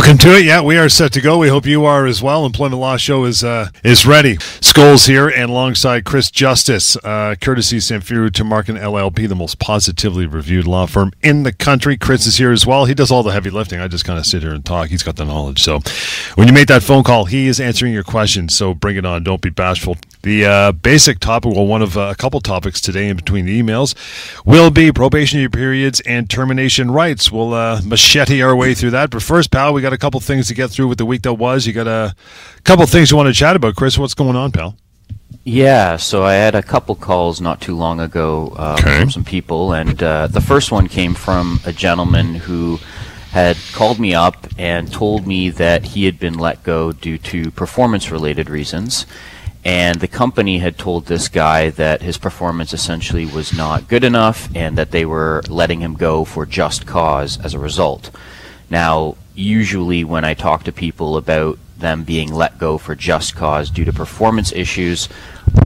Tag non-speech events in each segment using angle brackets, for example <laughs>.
Welcome to it. Yeah, we are set to go. We hope you are as well. Employment Law Show is uh, is ready. Scholes here, and alongside Chris Justice, uh, courtesy Samfiru Tumarkin LLP, the most positively reviewed law firm in the country. Chris is here as well. He does all the heavy lifting. I just kind of sit here and talk. He's got the knowledge. So when you make that phone call, he is answering your questions. So bring it on. Don't be bashful. The uh, basic topic, well, one of uh, a couple topics today in between the emails, will be probationary periods and termination rights. We'll uh, machete our way through that. But first, pal, we got a couple things to get through with the week that was. You got a couple things you want to chat about, Chris. What's going on, pal? Yeah, so I had a couple calls not too long ago uh, Okay. from some people, and uh, the first one came from a gentleman who had called me up and told me that he had been let go due to performance-related reasons, and the company had told this guy that his performance essentially was not good enough, and that they were letting him go for just cause as a result. Now, usually when I talk to people about them being let go for just cause due to performance issues,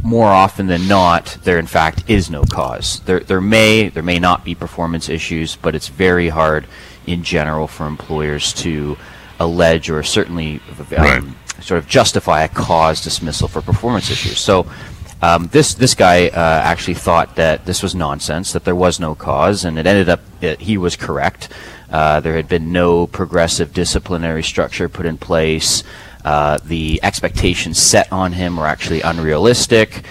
more often than not, there in fact is no cause. There, there may, there may not be performance issues, but it's very hard in general for employers to allege or certainly um, Right. sort of justify a cause dismissal for performance issues. So um, this this guy uh, actually thought that this was nonsense, that there was no cause, and it ended up that he was correct. Uh, there had been no progressive disciplinary structure put in place. Uh, the expectations set on him were actually unrealistic,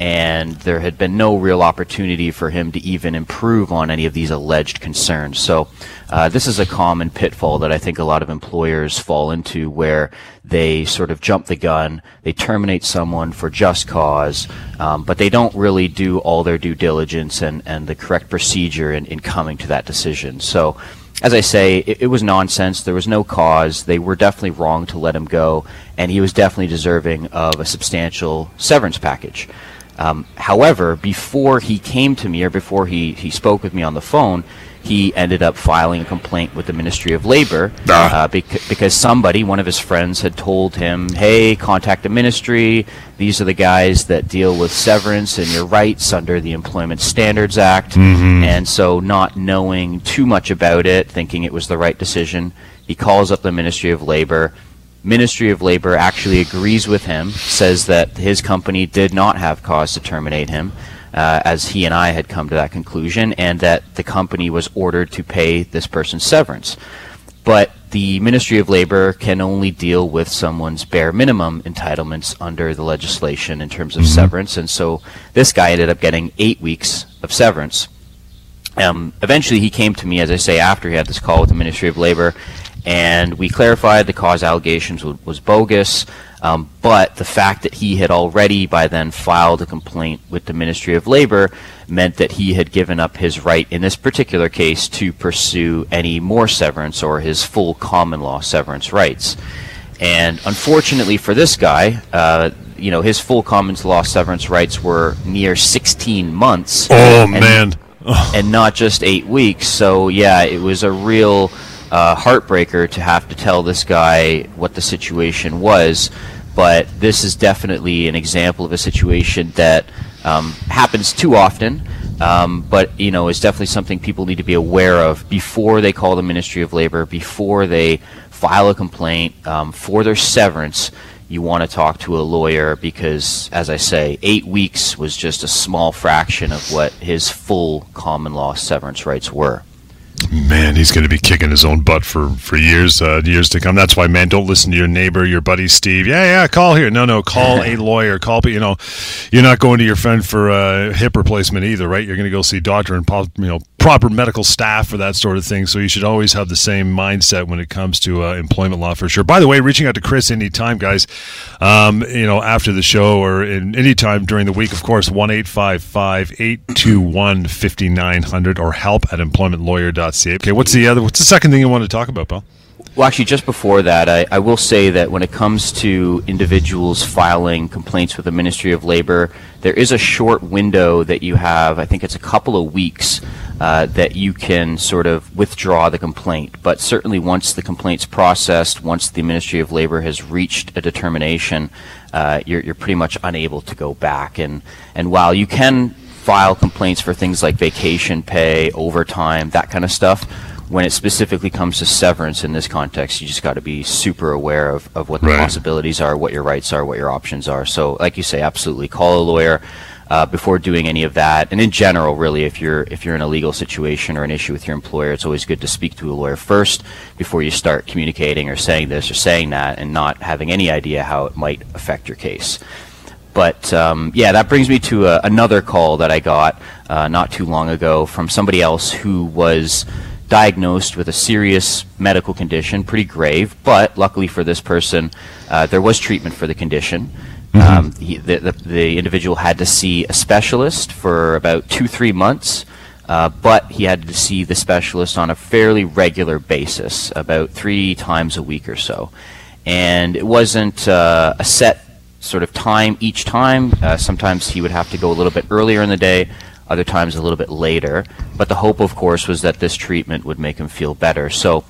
and there had been no real opportunity for him to even improve on any of these alleged concerns. So, uh, this is a common pitfall that I think a lot of employers fall into where they sort of jump the gun, they terminate someone for just cause, um, but they don't really do all their due diligence and, and the correct procedure in, in coming to that decision. So, as I say, it, it was nonsense. There was no cause. They were definitely wrong to let him go, and he was definitely deserving of a substantial severance package. Um, however, before he came to me or before he, he spoke with me on the phone, he ended up filing a complaint with the Ministry of Labor Ah. uh, bec- because somebody, one of his friends, had told him, "Hey, contact the ministry. These are the guys that deal with severance and your rights under the Employment Standards Act." And so, not knowing too much about it, thinking it was the right decision, he calls up the Ministry of Labor. Ministry of Labor actually agrees with him, says that his company did not have cause to terminate him, uh, as he and I had come to that conclusion, and that the company was ordered to pay this person severance. But the Ministry of Labor can only deal with someone's bare minimum entitlements under the legislation in terms of severance, and so this guy ended up getting eight weeks of severance. Um, eventually, he came to me, as I say, after he had this call with the Ministry of Labor, and we clarified the cause allegations was, was bogus. Um, but the fact that he had already by then filed a complaint with the Ministry of Labor meant that he had given up his right in this particular case to pursue any more severance or his full common law severance rights. And unfortunately for this guy, uh, you know, his full common law severance rights were near 16 months Oh And- man, and not just eight weeks. So yeah, it was a real uh, heartbreaker to have to tell this guy what the situation was. But this is definitely an example of a situation that um, happens too often. Um, but you know, is definitely something people need to be aware of before they call the Ministry of Labor, before they file a complaint um, for their severance. You want to talk to a lawyer because, as I say, eight weeks was just a small fraction of what his full common law severance rights were. Man, he's going to be kicking his own butt for for years, uh, years to come. That's why, man, don't listen to your neighbor, your buddy Steve. Yeah, yeah, call here. No, no, call a <laughs> lawyer. Call, but you know, you're not going to your friend for uh, hip replacement either, right? You're going to go see doctor and you know proper medical staff for that sort of thing. So you should always have the same mindset when it comes to uh, employment law for sure. By the way, reaching out to Chris anytime, guys. Um, you know, after the show or in any time during the week, of course, one eight five five eight two one fifty nine hundred or help at Okay, what's the other? What's the second thing you want to talk about, pal? Well, actually, just before that, I, I will say that when it comes to individuals filing complaints with the Ministry of Labor, there is a short window that you have. I think it's a couple of weeks uh, that you can sort of withdraw the complaint. But certainly, once the complaint's processed, once the Ministry of Labor has reached a determination, uh, you're, you're pretty much unable to go back. And and while you can file complaints for things like vacation pay, overtime, that kind of stuff when it specifically comes to severance in this context, you just got to be super aware of, of what the Right. possibilities are, what your rights are, what your options are. So, like you say, absolutely call a lawyer uh, before doing any of that. And in general, really, if you're if you're in a legal situation or an issue with your employer, it's always good to speak to a lawyer first before you start communicating or saying this or saying that, and not having any idea how it might affect your case. But um, yeah, that brings me to a, another call that I got uh, not too long ago from somebody else who was diagnosed with a serious medical condition, pretty grave. But luckily for this person, uh, there was treatment for the condition. Um, he, the, the, the individual had to see a specialist for about two, three months. Uh, but he had to see the specialist on a fairly regular basis, about three times a week or so. And it wasn't uh, a set sort of time each time. Uh, sometimes he would have to go a little bit earlier in the day, other times a little bit later. But the hope, of course, was that this treatment would make him feel better. So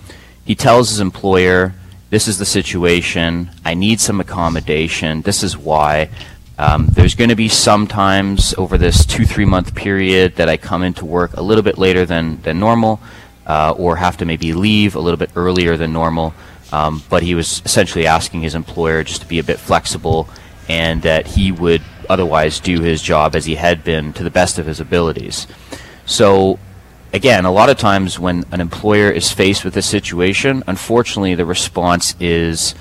he tells his employer, This is the situation. I need some accommodation. This is why. Um, there's going to be sometimes over this two, three month period that I come into work a little bit later than, than normal uh, or have to maybe leave a little bit earlier than normal. Um, but he was essentially asking his employer just to be a bit flexible and that he would otherwise do his job as he had been to the best of his abilities. So, again, a lot of times when an employer is faced with this situation, unfortunately, the response is,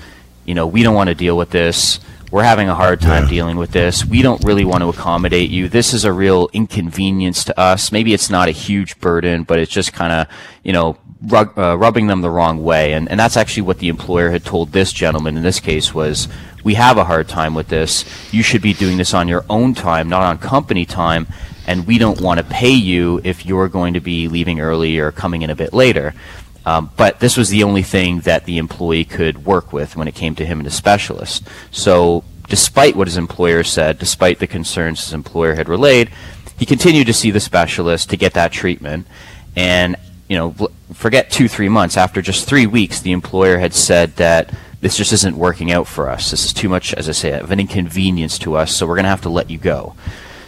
you know, we don't want to deal with this. We're having a hard time Yeah. dealing with this. We don't really want to accommodate you. This is a real inconvenience to us. Maybe it's not a huge burden, but it's just kind of, you know, rug, uh, rubbing them the wrong way. And, and that's actually what the employer had told this gentleman in this case was, we have a hard time with this. You should be doing this on your own time, not on company time. And we don't want to pay you if you're going to be leaving early or coming in a bit later. Um, but this was the only thing that the employee could work with when it came to him and his specialist. So, despite what his employer said, despite the concerns his employer had relayed, he continued to see the specialist to get that treatment. And, you know, forget two, three months. After just three weeks, the employer had said that this just isn't working out for us. This is too much, as I say, of an inconvenience to us, so we're going to have to let you go.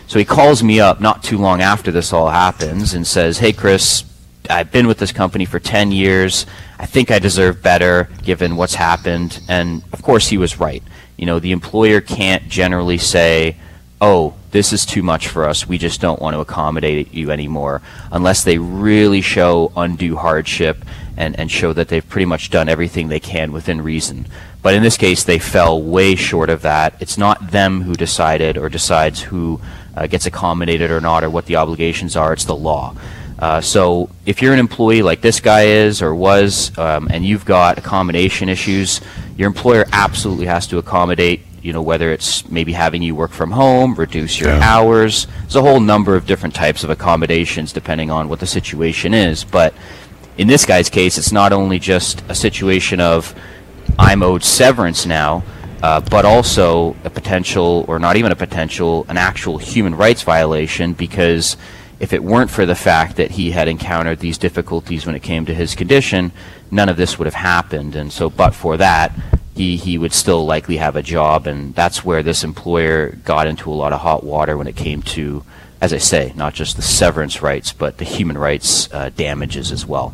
So he calls me up not too long after this all happens and says, Hey, Chris, I've been with this company for 10 years. I think I deserve better given what's happened. And of course, he was right. You know, the employer can't generally say, oh, this is too much for us. We just don't want to accommodate you anymore unless they really show undue hardship and, and show that they've pretty much done everything they can within reason. But in this case, they fell way short of that. It's not them who decided or decides who uh, gets accommodated or not or what the obligations are. It's the law. Uh, so if you're an employee like this guy is or was, um, and you've got accommodation issues, your employer absolutely has to accommodate. You know whether it's maybe having you work from home, reduce your Yeah. hours. There's a whole number of different types of accommodations depending on what the situation is. But in this guy's case, it's not only just a situation of I'm owed severance now, uh, but also a potential, or not even a potential, an actual human rights violation because if it weren't for the fact that he had encountered these difficulties when it came to his condition, none of this would have happened. And so, but for that, he, he would still likely have a job. And that's where this employer got into a lot of hot water when it came to, as I say, not just the severance rights, but the human rights uh, damages as well.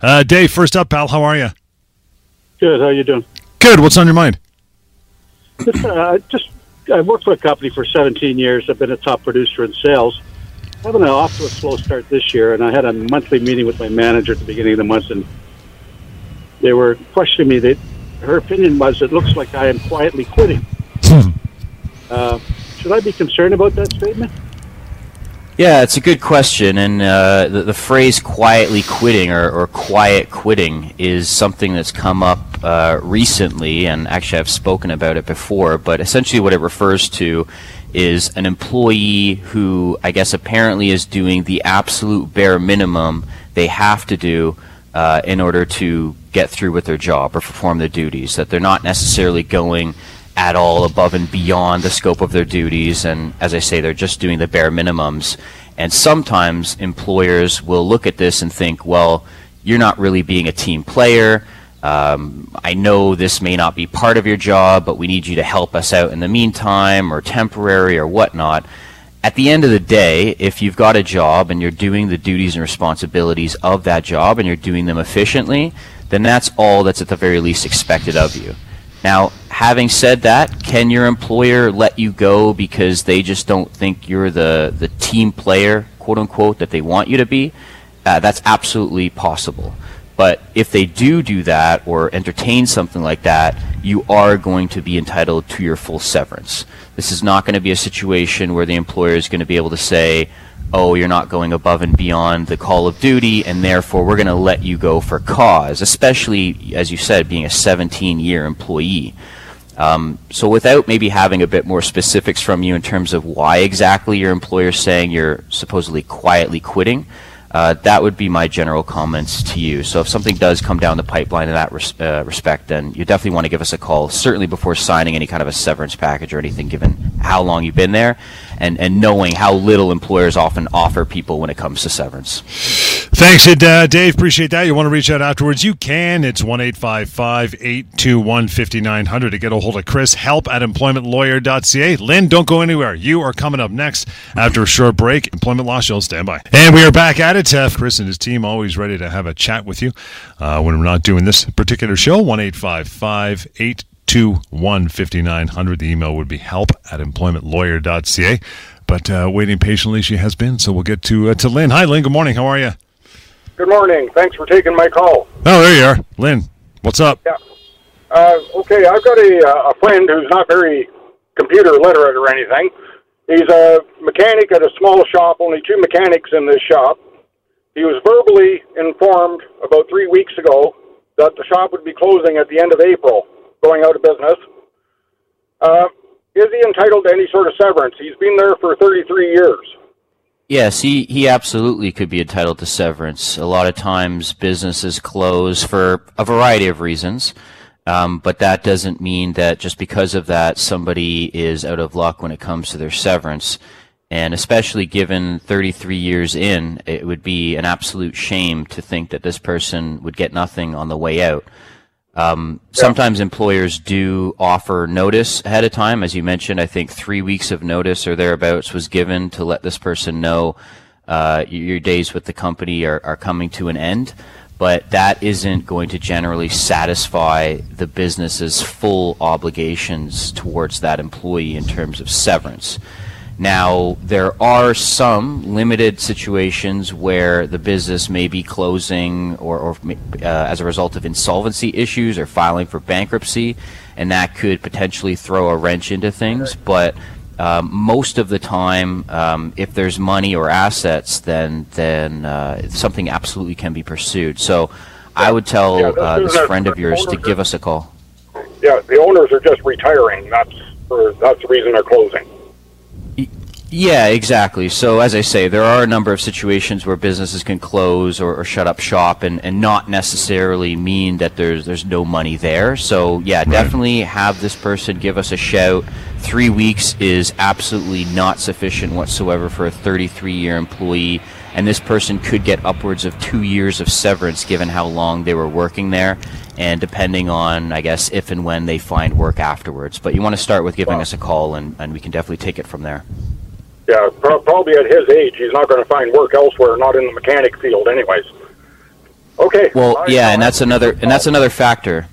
Uh, Dave, first up, pal. How are you? Good. How you doing? Good. What's on your mind? Just, uh, just I worked for a company for 17 years. I've been a top producer in sales. Having an off to a slow start this year, and I had a monthly meeting with my manager at the beginning of the month, and they were questioning me. That her opinion was, it looks like I am quietly quitting. uh, should I be concerned about that statement? Yeah, it's a good question, and uh, the, the phrase "quietly quitting" or, or "quiet quitting" is something that's come up uh, recently, and actually I've spoken about it before. But essentially, what it refers to is an employee who, I guess, apparently is doing the absolute bare minimum they have to do uh, in order to get through with their job or perform their duties. That they're not necessarily going at all above and beyond the scope of their duties. And as I say, they're just doing the bare minimums. And sometimes employers will look at this and think, well, you're not really being a team player. Um, I know this may not be part of your job, but we need you to help us out in the meantime or temporary or whatnot. at the end of the day, if you've got a job and you're doing the duties and responsibilities of that job and you're doing them efficiently, then that's all that's at the very least expected of you. Now, having said that, can your employer let you go because they just don't think you're the, the team player, quote unquote, that they want you to be? Uh, that's absolutely possible. But if they do do that or entertain something like that, you are going to be entitled to your full severance. This is not going to be a situation where the employer is going to be able to say, oh, you're not going above and beyond the call of duty, and therefore we're going to let you go for cause, especially, as you said, being a 17 year employee. Um, so, without maybe having a bit more specifics from you in terms of why exactly your employer is saying you're supposedly quietly quitting, uh, that would be my general comments to you. So if something does come down the pipeline in that res- uh, respect, then you definitely want to give us a call, certainly before signing any kind of a severance package or anything, given how long you've been there and, and knowing how little employers often offer people when it comes to severance. Thanks, uh, Dave. Appreciate that. You want to reach out afterwards? You can. It's 1 821 5900 to get a hold of Chris. Help at employmentlawyer.ca. Lynn, don't go anywhere. You are coming up next after a short break. Employment Law Show, stand by. And we are back at it. Uh, Chris and his team always ready to have a chat with you uh, when we're not doing this particular show. 1 821 5900. The email would be help at employmentlawyer.ca. But uh, waiting patiently, she has been. So we'll get to uh, to Lynn. Hi, Lynn. Good morning. How are you? Good morning. Thanks for taking my call. Oh, there you are, Lynn. What's up? Yeah. Uh, okay, I've got a, uh, a friend who's not very computer literate or anything. He's a mechanic at a small shop, only two mechanics in this shop. He was verbally informed about three weeks ago that the shop would be closing at the end of April, going out of business. Uh, is he entitled to any sort of severance? He's been there for 33 years. Yes, he, he absolutely could be entitled to severance. A lot of times businesses close for a variety of reasons, um, but that doesn't mean that just because of that somebody is out of luck when it comes to their severance. And especially given 33 years in, it would be an absolute shame to think that this person would get nothing on the way out. Um, yeah. Sometimes employers do offer notice ahead of time. As you mentioned, I think three weeks of notice or thereabouts was given to let this person know uh, your days with the company are, are coming to an end. But that isn't going to generally satisfy the business's full obligations towards that employee in terms of severance. Now, there are some limited situations where the business may be closing or, or uh, as a result of insolvency issues or filing for bankruptcy, and that could potentially throw a wrench into things. But um, most of the time, um, if there's money or assets, then then uh, something absolutely can be pursued. So, I would tell yeah, uh, this friend of yours to give us a call. Yeah, the owners are just retiring. That's for that's the reason they're closing. Yeah, exactly. So as I say, there are a number of situations where businesses can close or, or, shut up shop and, and not necessarily mean that there's there's no money there. So yeah, right. definitely have this person give us a shout. Three weeks is absolutely not sufficient whatsoever for a 33 year employee. And this person could get upwards of two years of severance given how long they were working there and depending on, I guess, if and when they find work afterwards. But you want to start with giving wow. us a call and, and we can definitely take it from there. Yeah, probably at his age, he's not going to find work elsewhere, not in the mechanic field, anyways. Okay. Well, yeah, and that's another and that's another factor.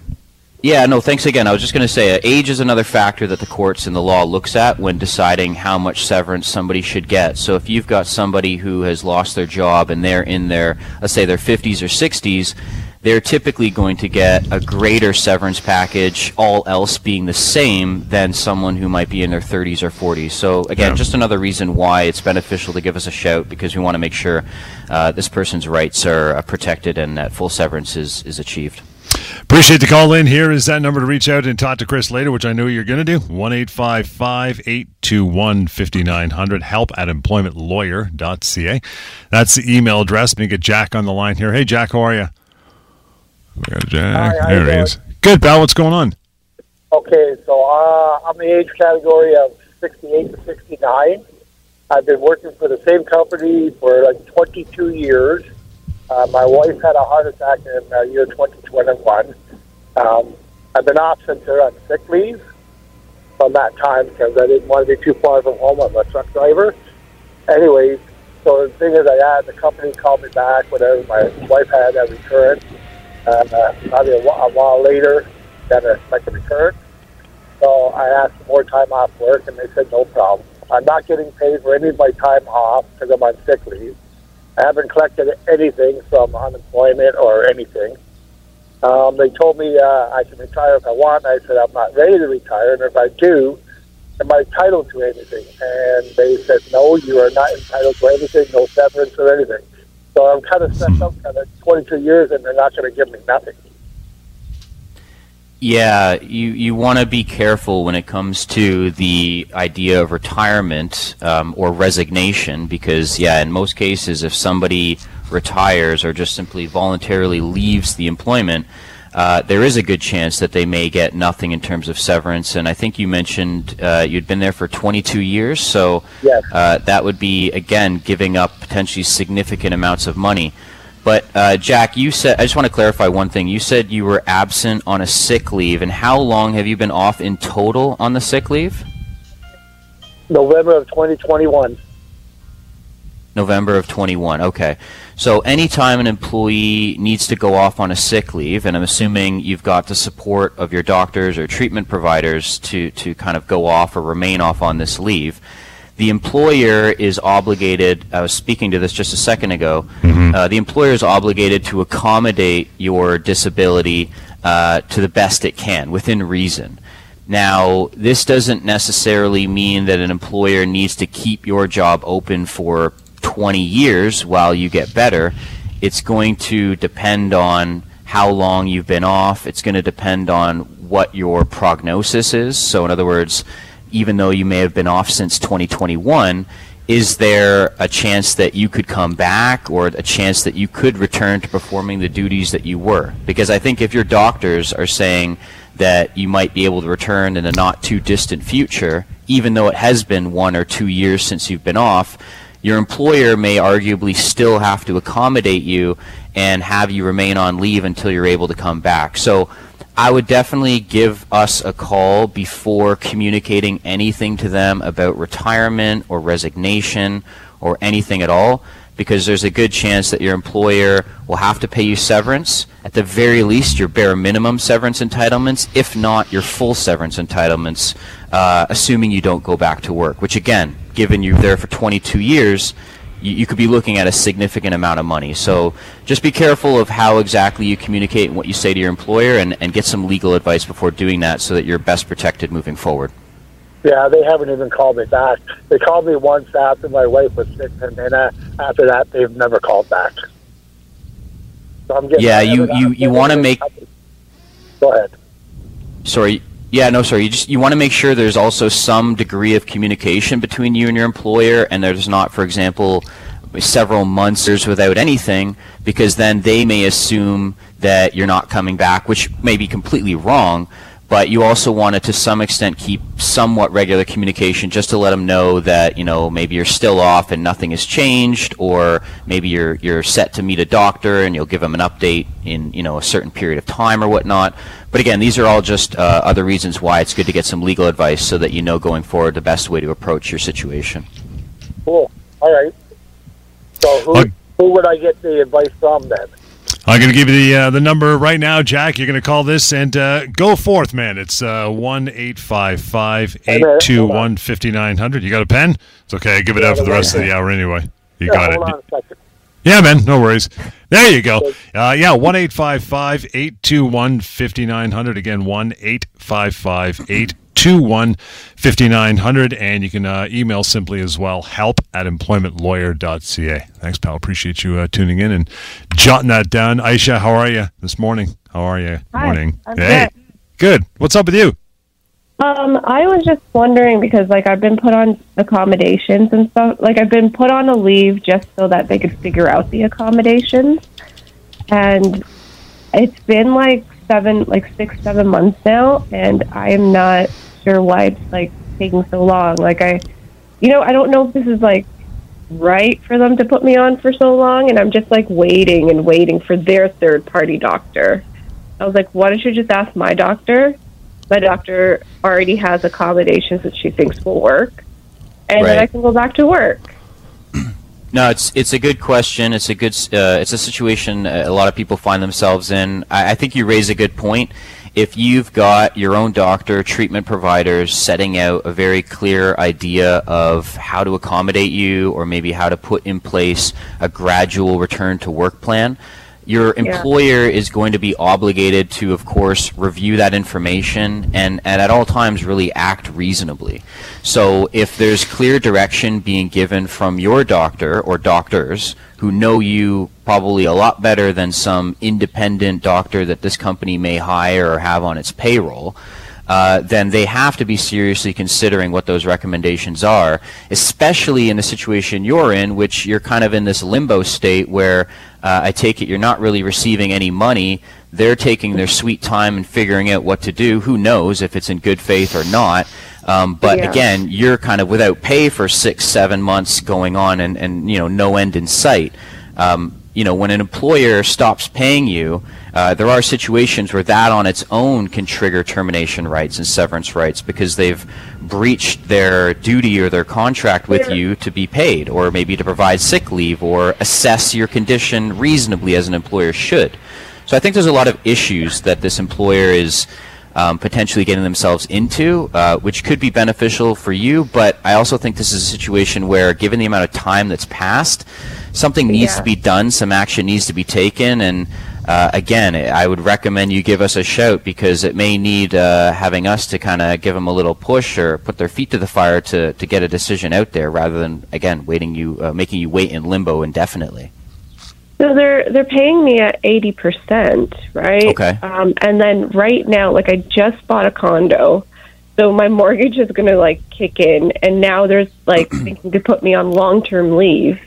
Yeah, no, thanks again. I was just going to say, uh, age is another factor that the courts and the law looks at when deciding how much severance somebody should get. So if you've got somebody who has lost their job and they're in their, let's say, their 50s or 60s, they're typically going to get a greater severance package, all else being the same, than someone who might be in their 30s or 40s. So, again, yeah. just another reason why it's beneficial to give us a shout because we want to make sure uh, this person's rights are uh, protected and that full severance is, is achieved. Appreciate the call in. Here is that number to reach out and talk to Chris later, which I know you're going to do. 1 821 5900. Help at employmentlawyer.ca. That's the email address. Let me get Jack on the line here. Hey, Jack, how are you? We got Jack. Hi, there he is. Good, pal. What's going on? Okay, so uh, I'm the age category of 68 to 69. I've been working for the same company for like 22 years. Uh, my wife had a heart attack in uh, year 2021. Um, I've been off since her on sick leave from that time because I didn't want to be too far from home. I'm a truck driver. anyways, so the thing is, I had the company called me back. Whatever, my wife had a return. Uh, probably a, a while later, got a second return. So I asked for more time off work, and they said no problem. I'm not getting paid for any of my time off because I'm on sick leave. I haven't collected anything from unemployment or anything. Um, they told me uh, I can retire if I want. I said I'm not ready to retire, and if I do, am I entitled to anything? And they said no, you are not entitled to anything, no severance or anything. So I'm kind of stuck up, kind of 22 years, and they're not going to give me nothing. Yeah, you, you want to be careful when it comes to the idea of retirement um, or resignation because, yeah, in most cases, if somebody retires or just simply voluntarily leaves the employment, uh, there is a good chance that they may get nothing in terms of severance. And I think you mentioned uh, you'd been there for 22 years, so Yes. uh, that would be, again, giving up potentially significant amounts of money. But uh, Jack, you said I just want to clarify one thing. You said you were absent on a sick leave, and how long have you been off in total on the sick leave? November of 2021. November of 21. Okay. So anytime an employee needs to go off on a sick leave, and I'm assuming you've got the support of your doctors or treatment providers to, to kind of go off or remain off on this leave, the employer is obligated, I was speaking to this just a second ago, uh, the employer is obligated to accommodate your disability uh, to the best it can within reason. Now, this doesn't necessarily mean that an employer needs to keep your job open for 20 years while you get better. It's going to depend on how long you've been off. It's going to depend on what your prognosis is. So, in other words, even though you may have been off since 2021, is there a chance that you could come back or a chance that you could return to performing the duties that you were? Because I think if your doctors are saying that you might be able to return in a not too distant future, even though it has been one or two years since you've been off, your employer may arguably still have to accommodate you and have you remain on leave until you're able to come back. So I would definitely give us a call before communicating anything to them about retirement or resignation or anything at all because there's a good chance that your employer will have to pay you severance, at the very least your bare minimum severance entitlements, if not your full severance entitlements, uh, assuming you don't go back to work, which again, given you're there for 22 years, you, you could be looking at a significant amount of money. So just be careful of how exactly you communicate and what you say to your employer and, and get some legal advice before doing that so that you're best protected moving forward. Yeah, they haven't even called me back. They called me once after my wife was sick, and then uh, after that, they've never called back. So I'm getting. Yeah, you- you- you wanna make- Go ahead. Sorry. Yeah, no, sorry. You just you want to make sure there's also some degree of communication between you and your employer, and there's not, for example, several months without anything, because then they may assume that you're not coming back, which may be completely wrong. But you also want to, to some extent, keep somewhat regular communication, just to let them know that you know maybe you're still off and nothing has changed, or maybe you're you're set to meet a doctor and you'll give them an update in you know a certain period of time or whatnot. But again, these are all just uh, other reasons why it's good to get some legal advice so that you know going forward the best way to approach your situation. Cool. All right. So who Okay. who would I get the advice from then? I'm going to give you the uh, the number right now, Jack. You're going to call this and uh, go forth, man. It's uh, one eight five five eight two one fifty nine hundred. You got a pen? It's okay. I give it out for the rest of the hour anyway. You Yeah, got hold it. On a second. Yeah, man. No worries. There you go. Uh, yeah, one eight five five eight two one fifty nine hundred. Again, one eight five five eight two one fifty nine hundred. And you can uh, email simply as well help at employmentlawyer.ca. Thanks, pal. Appreciate you uh, tuning in and jotting that down. Aisha, how are you this morning? How are you? Hi, morning. I'm hey. Good. What's up with you? Um, I was just wondering because like I've been put on accommodations and stuff. Like I've been put on a leave just so that they could figure out the accommodations, and it's been like seven, like six, seven months now, and I am not sure why it's like taking so long. Like I, you know, I don't know if this is like right for them to put me on for so long, and I'm just like waiting and waiting for their third party doctor. I was like, why don't you just ask my doctor? My doctor already has accommodations that she thinks will work, and then I can go back to work. <clears throat> No, it's it's a good question. It's a good uh, it's a situation a lot of people find themselves in. I, I think you raise a good point. If you've got your own doctor, treatment providers setting out a very clear idea of how to accommodate you, or maybe how to put in place a gradual return to work plan, your employer yeah. is going to be obligated to, of course, review that information and, and at all times really act reasonably. So if there's clear direction being given from your doctor or doctors who know you probably a lot better than some independent doctor that this company may hire or have on its payroll, uh, then they have to be seriously considering what those recommendations are, especially in the situation you're in, which you're kind of in this limbo state where uh, I take it you're not really receiving any money. They're taking their sweet time and figuring out what to do. Who knows if it's in good faith or not? Um, but yeah. again, you're kind of without pay for six, seven months going on, and, and you know no end in sight. Um, you know, when an employer stops paying you, uh, there are situations where that on its own can trigger termination rights and severance rights because they've breached their duty or their contract with you to be paid, or maybe to provide sick leave or assess your condition reasonably as an employer should. So I think there's a lot of issues that this employer is um, potentially getting themselves into, uh, which could be beneficial for you. But I also think this is a situation where, given the amount of time that's passed, something needs yeah. to be done, some action needs to be taken, and uh, again, I would recommend you give us a shout because it may need uh, having us to kind of give them a little push or put their feet to the fire to, to get a decision out there, rather than again waiting you uh, making you wait in limbo indefinitely. So they're they're paying me at eighty percent, right? Okay. Um, and then right now, like I just bought a condo, so my mortgage is going to like kick in, and now there's like <clears throat> thinking to put me on long term leave,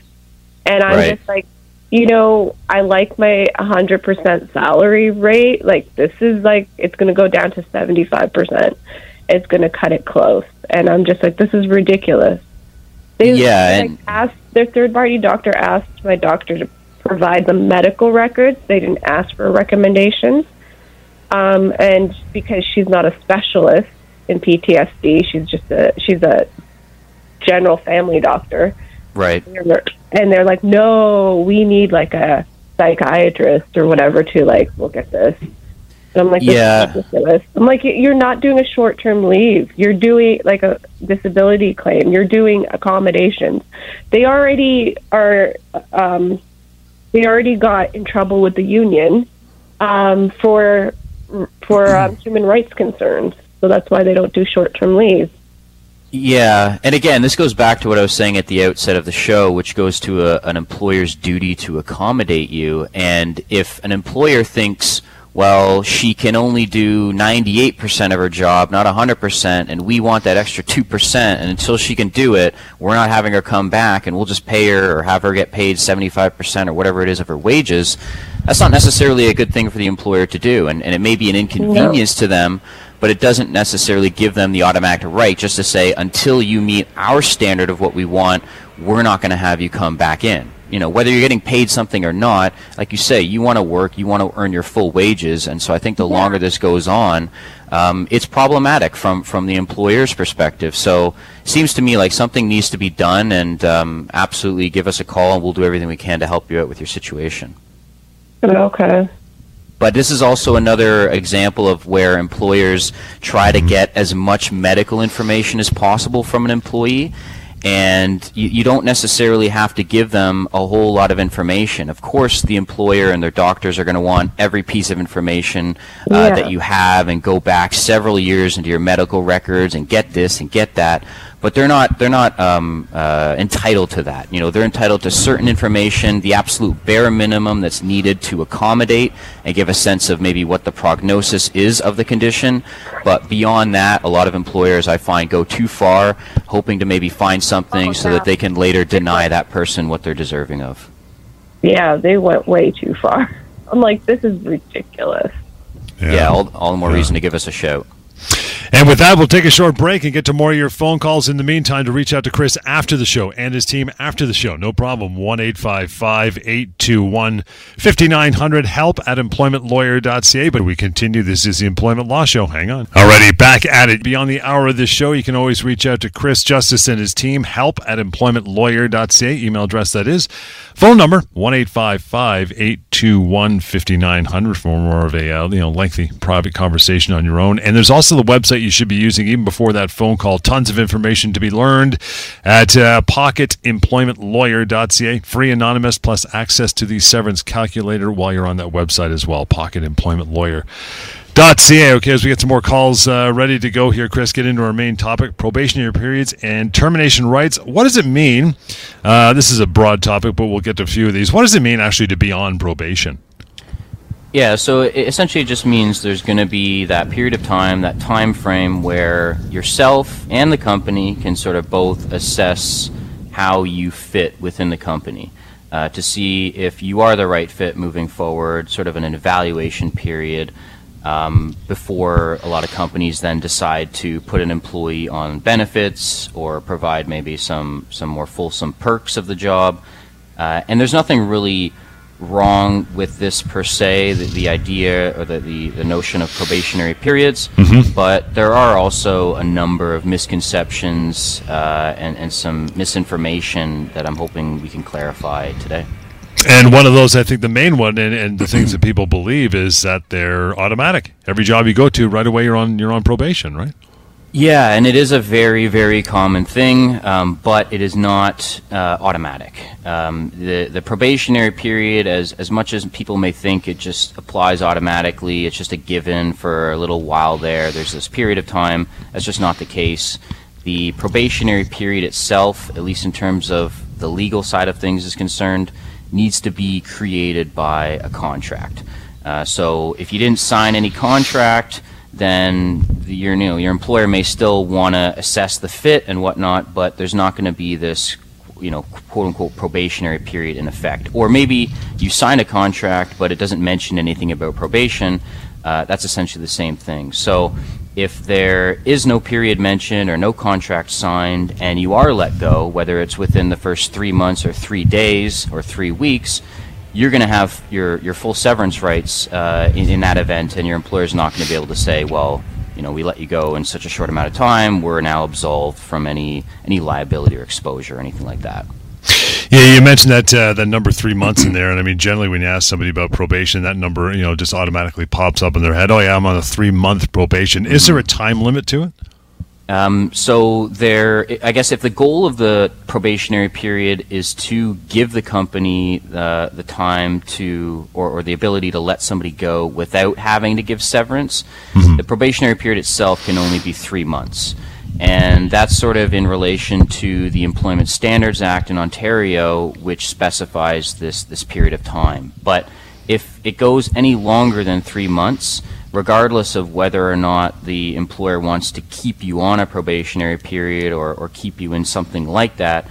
and I'm right. just like, you know, I like my hundred percent salary rate. Like this is like it's going to go down to seventy five percent. It's going to cut it close, and I'm just like, this is ridiculous. They, yeah, like, asked their third party doctor asked my doctor to provide the medical records. They didn't ask for recommendations. Um, and because she's not a specialist in PTSD, she's just a she's a general family doctor. Right. And they're, and they're like, no, we need like a psychiatrist or whatever to like look at this. And I'm like, yeah. I'm like, you're not doing a short term leave. You're doing like a disability claim. You're doing accommodations. They already are um, they already got in trouble with the union um, for for um, human rights concerns. So that's why they don't do short term leave. Yeah, and again, this goes back to what I was saying at the outset of the show, which goes to a, an employer's duty to accommodate you. And if an employer thinks, well, she can only do 98% of her job, not 100%, and we want that extra 2%, and until she can do it, we're not having her come back, and we'll just pay her or have her get paid 75% or whatever it is of her wages. That's not necessarily a good thing for the employer to do, and, and it may be an inconvenience no. to them, but it doesn't necessarily give them the automatic right just to say, until you meet our standard of what we want, we're not going to have you come back in you know whether you're getting paid something or not like you say you want to work you want to earn your full wages and so i think the yeah. longer this goes on um, it's problematic from from the employer's perspective so seems to me like something needs to be done and um, absolutely give us a call and we'll do everything we can to help you out with your situation okay but this is also another example of where employers try to mm-hmm. get as much medical information as possible from an employee and you, you, don't necessarily have to give them a whole lot of information. Of course, the employer and their doctors are going to want every piece of information uh, yeah. that you have and go back several years into your medical records and get this and get that but they're not they're not um, uh, entitled to that. You know, they're entitled to certain information, the absolute bare minimum that's needed to accommodate and give a sense of maybe what the prognosis is of the condition. But beyond that, a lot of employers I find go too far, hoping to maybe find something oh, so that they can later deny that person what they're deserving of. Yeah, they went way too far. <laughs> I'm like, this is ridiculous. Yeah, yeah all, all the more yeah. reason to give us a shout. And with that, we'll take a short break and get to more of your phone calls in the meantime to reach out to Chris after the show and his team after the show. No problem. 1 821 5900. Help at employmentlawyer.ca. But we continue. This is the Employment Law Show. Hang on. Alrighty, back at it. Beyond the hour of this show, you can always reach out to Chris Justice and his team. Help at employmentlawyer.ca. Email address that is. Phone number 1 821 5900 for more of a uh, you know lengthy private conversation on your own. And there's also the website you should be using even before that phone call. Tons of information to be learned at uh, pocketemploymentlawyer.ca. Free anonymous plus access to the severance calculator while you're on that website as well. Pocketemploymentlawyer.ca. Okay, as we get some more calls uh, ready to go here, Chris, get into our main topic probationary periods and termination rights. What does it mean? Uh, this is a broad topic, but we'll get to a few of these. What does it mean actually to be on probation? Yeah, so it essentially just means there's going to be that period of time, that time frame where yourself and the company can sort of both assess how you fit within the company uh, to see if you are the right fit moving forward, sort of an evaluation period um, before a lot of companies then decide to put an employee on benefits or provide maybe some, some more fulsome perks of the job. Uh, and there's nothing really wrong with this per se, the, the idea or the, the, the, notion of probationary periods, mm-hmm. but there are also a number of misconceptions uh, and, and some misinformation that I'm hoping we can clarify today. And one of those, I think the main one, and, and the things that people believe is that they're automatic. Every job you go to, right away you're on you're on probation, right? Yeah, and it is a very, very common thing, um, but it is not uh, automatic. Um, the the probationary period, as as much as people may think it just applies automatically, it's just a given for a little while there. There's this period of time. That's just not the case. The probationary period itself, at least in terms of the legal side of things is concerned, needs to be created by a contract. Uh, so if you didn't sign any contract then the, your, you know, your employer may still want to assess the fit and whatnot, but there's not going to be this you know, quote unquote probationary period in effect. Or maybe you sign a contract, but it doesn't mention anything about probation. Uh, that's essentially the same thing. So if there is no period mentioned or no contract signed and you are let go, whether it's within the first three months or three days or three weeks, you're going to have your, your full severance rights uh, in, in, that event, and your employer is not going to be able to say, well, you know, we let you go in such a short amount of time. We're now absolved from any any liability or exposure or anything like that. Yeah, you mentioned that uh, that number three months in there, and I mean, generally, when you ask somebody about probation, that number you know just automatically pops up in their head. Oh yeah, I'm on a three month probation. Is there a time limit to it? Um, so there, I guess if the goal of the probationary period is to give the company the, the time to, or, or the ability to let somebody go without having to give severance, mm-hmm. the probationary period itself can only be three months. And that's sort of in relation to the Employment Standards Act in Ontario, which specifies this, this period of time. But if it goes any longer than three months, regardless of whether or not the employer wants to keep you on a probationary period or, or keep you in something like that,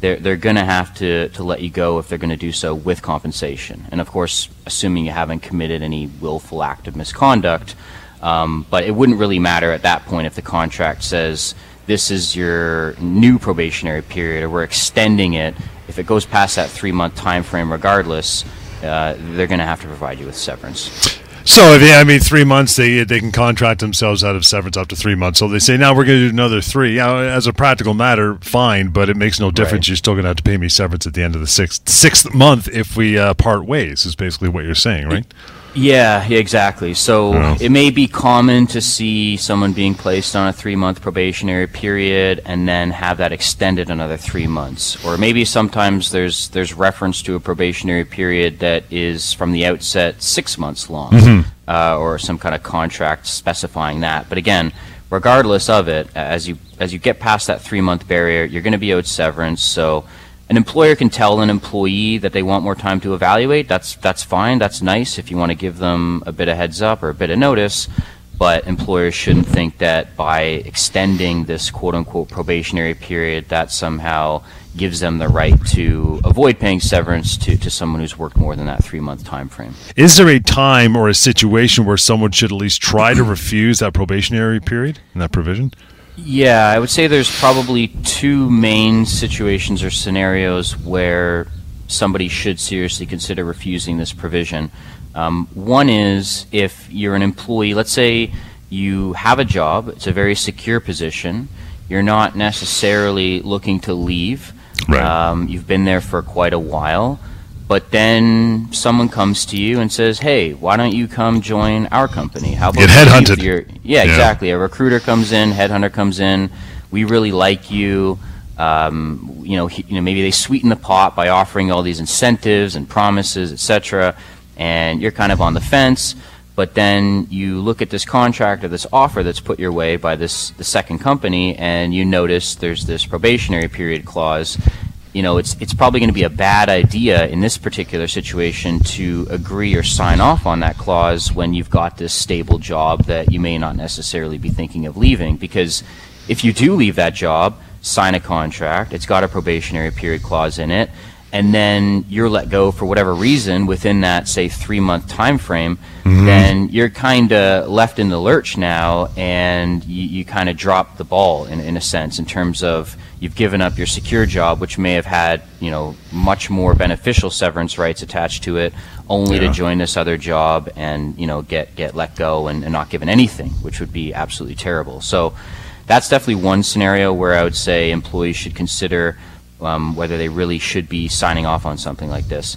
they're, they're going to have to, let you go if they're going to do so with compensation. And of course, assuming you haven't committed any willful act of misconduct. Um, but it wouldn't really matter at that point if the contract says this is your new probationary period or we're extending it. If it goes past that three month time frame, regardless, uh, they're going to have to provide you with severance. So, if, yeah, I mean, three months they they can contract themselves out of severance up to three months. So they say now we're going to do another three. Yeah, as a practical matter, fine, but it makes no difference. Right. You're still going to have to pay me severance at the end of the sixth sixth month if we uh, part ways. Is basically what you're saying, right? Yeah, exactly. So it may be common to see someone being placed on a three month probationary period and then have that extended another three months. Or maybe sometimes there's there's reference to a probationary period that is from the outset six months long, mm-hmm. uh, or some kind of contract specifying that. But again, regardless of it, as you as you get past that three month barrier, you're going to be owed severance. So an employer can tell an employee that they want more time to evaluate. That's that's fine. That's nice if you want to give them a bit of heads up or a bit of notice. But employers shouldn't think that by extending this quote unquote probationary period that somehow gives them the right to avoid paying severance to, to someone who's worked more than that three month time frame. Is there a time or a situation where someone should at least try to <clears throat> refuse that probationary period and that provision? Yeah, I would say there's probably two main situations or scenarios where somebody should seriously consider refusing this provision. Um, one is if you're an employee, let's say you have a job, it's a very secure position, you're not necessarily looking to leave, Right. um, you've been there for quite a while, but then someone comes to you and says, "Hey, why don't you come join our company? How about Get headhunted. yeah, Yeah. exactly. A recruiter comes in, headhunter comes in. We really like you. Um, you know, he, you know, maybe they sweeten the pot by offering all these incentives and promises, etc. And you're kind of on the fence. But then you look at this contract or this offer that's put your way by this the second company, and you notice there's this probationary period clause. You know, it's it's probably going to be a bad idea in this particular situation to agree or sign off on that clause when you've got this stable job that you may not necessarily be thinking of leaving. Because if you do leave that job, sign a contract, it's got a probationary period clause in it, and then you're let go for whatever reason within that say three month time frame, mm-hmm. then you're kind of left in the lurch now, and you, you kind of drop the ball in, in a sense in terms of you've given up your secure job, which may have had you know much more beneficial severance rights attached to it, only Yeah. to join this other job and you know get get let go and, and not given anything, which would be absolutely terrible. So that's definitely one scenario where I would say employees should consider um, whether they really should be signing off on something like this.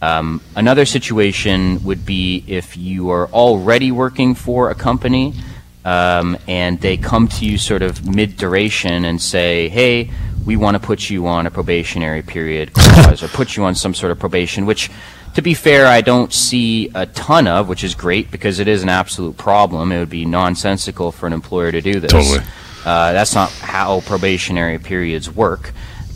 Um, another situation would be if you are already working for a company um, and they come to you sort of mid duration and say, hey, we want to put you on a probationary period clause or put you on some sort of probation, which, to be fair, I don't see a ton of, which is great because it is an absolute problem. It would be nonsensical for an employer to do this. Totally. Uh, that's not how probationary periods work.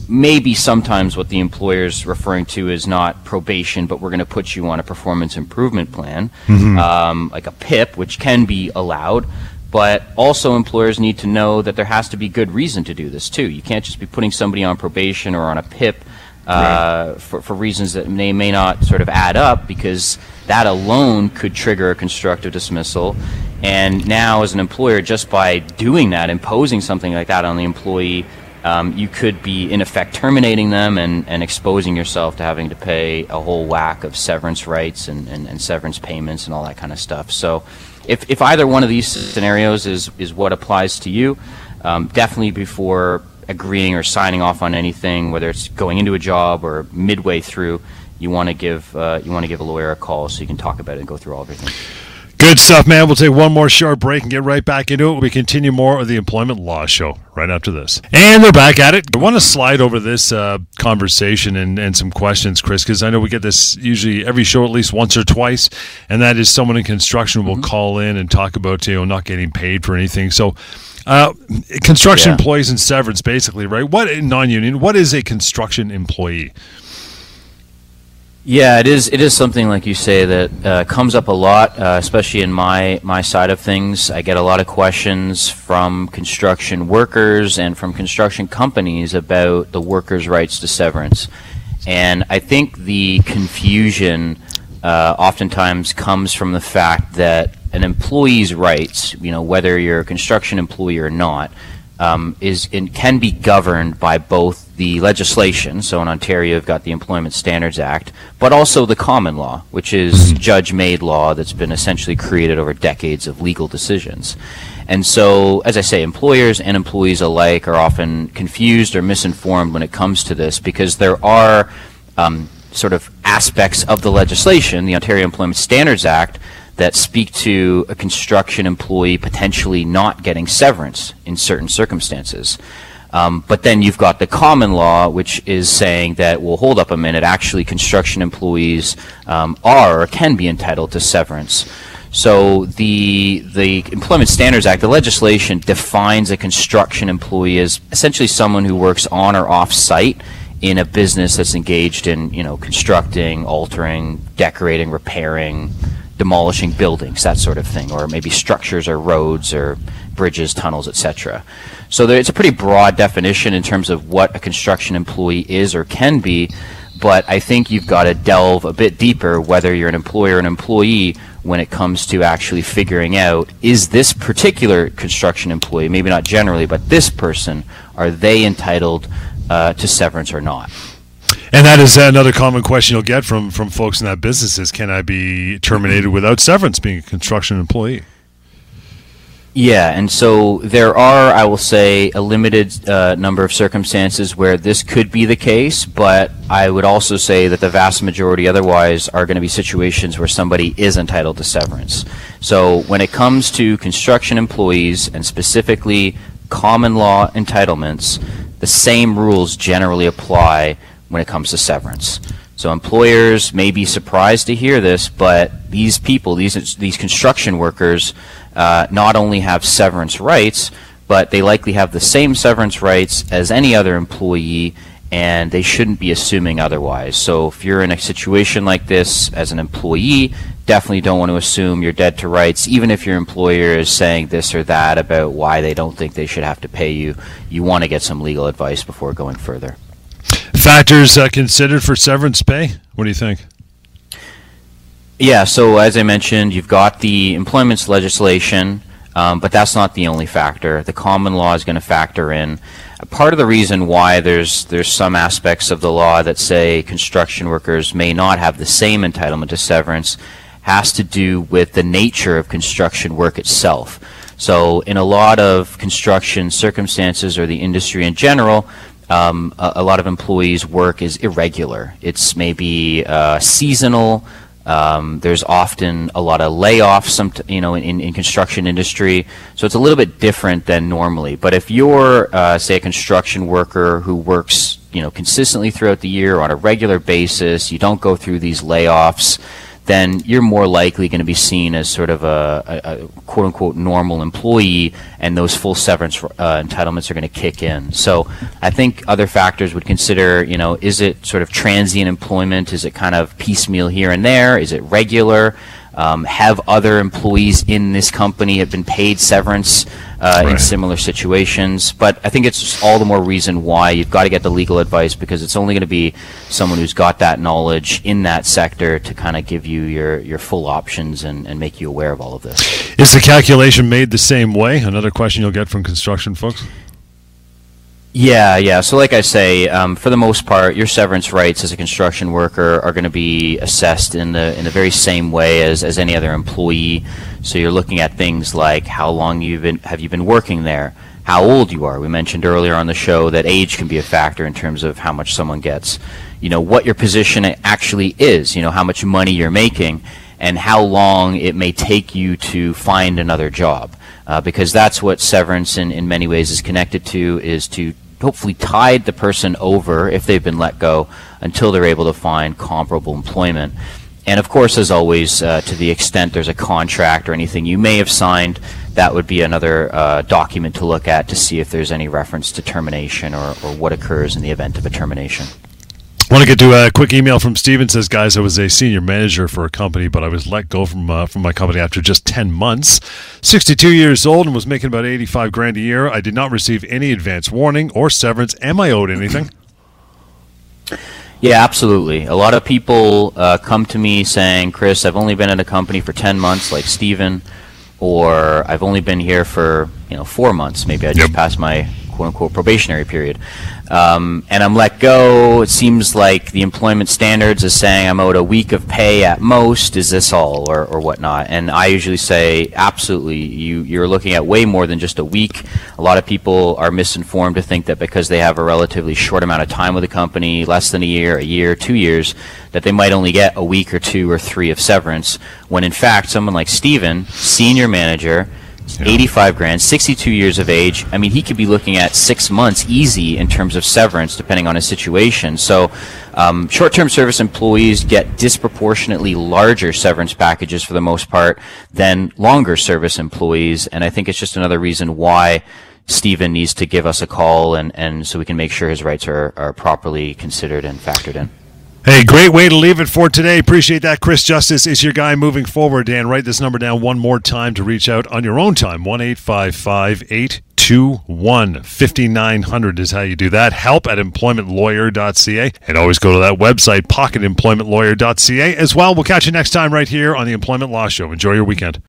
Maybe sometimes what the employer's referring to is not probation, but we're going to put you on a performance improvement plan, um, like a PIP, which can be allowed. But also, employers need to know that there has to be good reason to do this too. You can't just be putting somebody on probation or on a PIP uh, for, for reasons that may may not sort of add up because that alone could trigger a constructive dismissal. And now, as an employer, just by doing that, imposing something like that on the employee, um, you could be in effect terminating them and, and exposing yourself to having to pay a whole whack of severance rights and, and, and severance payments and all that kind of stuff. So, if, if either one of these scenarios is, is what applies to you, um, definitely before agreeing or signing off on anything, whether it's going into a job or midway through, you want to give uh, you want to give a lawyer a call so you can talk about it and go through all of everything. Good stuff, man. We'll take one more short break and get right back into it. We continue more of the Employment Law Show right after this. And they're back at it. I want to slide over this uh, conversation and, and some questions, Chris, because I know we get this usually every show at least once or twice, and that is someone in construction will call in and talk about you know not getting paid for anything. So, uh, construction Yeah. employees and severance, basically, right? What non-union? What is a construction employee? Yeah, it is. It is something like you say that uh, comes up a lot, uh, especially in my my side of things. I get a lot of questions from construction workers and from construction companies about the workers' rights to severance, and I think the confusion uh, oftentimes comes from the fact that an employee's rights, you know, whether you're a construction employee or not, um, is can be governed by both the legislation. So in Ontario, you've got the Employment Standards Act, but also the common law, which is judge-made law that's been essentially created over decades of legal decisions. And so, as I say, employers and employees alike are often confused or misinformed when it comes to this because there are um, sort of aspects of the legislation, the Ontario Employment Standards Act, that speak to a construction employee potentially not getting severance in certain circumstances. Um, but then you've got the common law, which is saying that, well, hold up a minute, actually, construction employees um, are or can be entitled to severance. So the the Employment Standards Act, the legislation defines a construction employee as essentially someone who works on or off site in a business that's engaged in you know constructing, altering, decorating, repairing, demolishing buildings, that sort of thing, or maybe structures or roads or bridges, tunnels, etc. So there, it's a pretty broad definition in terms of what a construction employee is or can be, but I think you've got to delve a bit deeper, whether you're an employer or an employee, when it comes to actually figuring out is this particular construction employee, maybe not generally, but this person, are they entitled uh, to severance or not? And that is another common question you'll get from from folks in that business: is can I be terminated without severance, being a construction employee? Yeah, and so there are, I will say, a limited uh, number of circumstances where this could be the case, but I would also say that the vast majority otherwise are going to be situations where somebody is entitled to severance. So when it comes to construction employees and specifically common law entitlements, the same rules generally apply when it comes to severance. So employers may be surprised to hear this, but these people, these these construction workers, uh, not only have severance rights, but they likely have the same severance rights as any other employee, and they shouldn't be assuming otherwise. So if you're in a situation like this as an employee, definitely don't want to assume you're dead to rights, even if your employer is saying this or that about why they don't think they should have to pay you. You want to get some legal advice before going further. Factors uh, considered for severance pay? What do you think? Yeah, so as I mentioned, you've got the employment legislation, um, but that's not the only factor. The common law is going to factor in. Part of the reason why there's there's some aspects of the law that say construction workers may not have the same entitlement to severance has to do with the nature of construction work itself. So in a lot of construction circumstances or the industry in general, um, a, a, lot of employees' work is irregular. It's maybe uh, seasonal. Um, there's often a lot of layoffs, some you know, in, in construction industry. So it's a little bit different than normally. But if you're, uh, say, a construction worker who works, you know, consistently throughout the year on a regular basis, you don't go through these layoffs then you're more likely going to be seen as sort of a, a, a quote unquote normal employee, and those full severance uh, entitlements are going to kick in. So I think other factors would consider, you know, is it sort of transient employment? Is it kind of piecemeal here and there? Is it regular? Um, have other employees in this company have been paid severance uh, right. in similar situations? But I think it's all the more reason why you've got to get the legal advice because it's only going to be someone who's got that knowledge in that sector to kind of give you your, your full options and, and make you aware of all of this. Is the calculation made the same way? Another question you'll get from construction folks. Yeah, yeah. So, like I say, um, for the most part, your severance rights as a construction worker are going to be assessed in the in the very same way as, as any other employee. So, you're looking at things like how long you've been have you been working there, how old you are. We mentioned earlier on the show that age can be a factor in terms of how much someone gets. You know what your position actually is. You know how much money you're making, and how long it may take you to find another job. Uh, because that's what severance in, in many ways is connected to is to hopefully tide the person over if they've been let go until they're able to find comparable employment. And of course, as always, uh, to the extent there's a contract or anything you may have signed, that would be another uh, document to look at to see if there's any reference to termination or, or what occurs in the event of a termination. I want to get to a quick email from Steven says, guys, I was a senior manager for a company, but I was let go from uh, from my company after just 10 months. 62 years old and was making about 85 grand a year. I did not receive any advance warning or severance. Am I owed anything? <clears throat> Yeah, absolutely. A lot of people uh, come to me saying, Chris, I've only been at a company for 10 months, like Steven, or I've only been here for, you know, four months. Maybe I just yep. passed my quote unquote probationary period. Um, and I'm let go. It seems like the employment standards is saying I'm owed a week of pay at most. Is this all or, or whatnot? And I usually say absolutely. You you're looking at way more than just a week. A lot of people are misinformed to think that because they have a relatively short amount of time with a company, less than a year, a year, two years, that they might only get a week or two or three of severance. When in fact, someone like Steven, senior manager yeah. 85 grand, 62 years of age. I mean, he could be looking at six months easy in terms of severance, depending on his situation. So, um, short-term service employees get disproportionately larger severance packages for the most part than longer service employees, and I think it's just another reason why Steven needs to give us a call and, and so we can make sure his rights are, are properly considered and factored in. Hey, great way to leave it for today. Appreciate that. Chris Justice is your guy moving forward. Dan, write this number down one more time to reach out on your own time. 1 855 821 5900 is how you do that. Help at employmentlawyer.ca. And always go to that website, pocketemploymentlawyer.ca as well. We'll catch you next time right here on the Employment Law Show. Enjoy your weekend.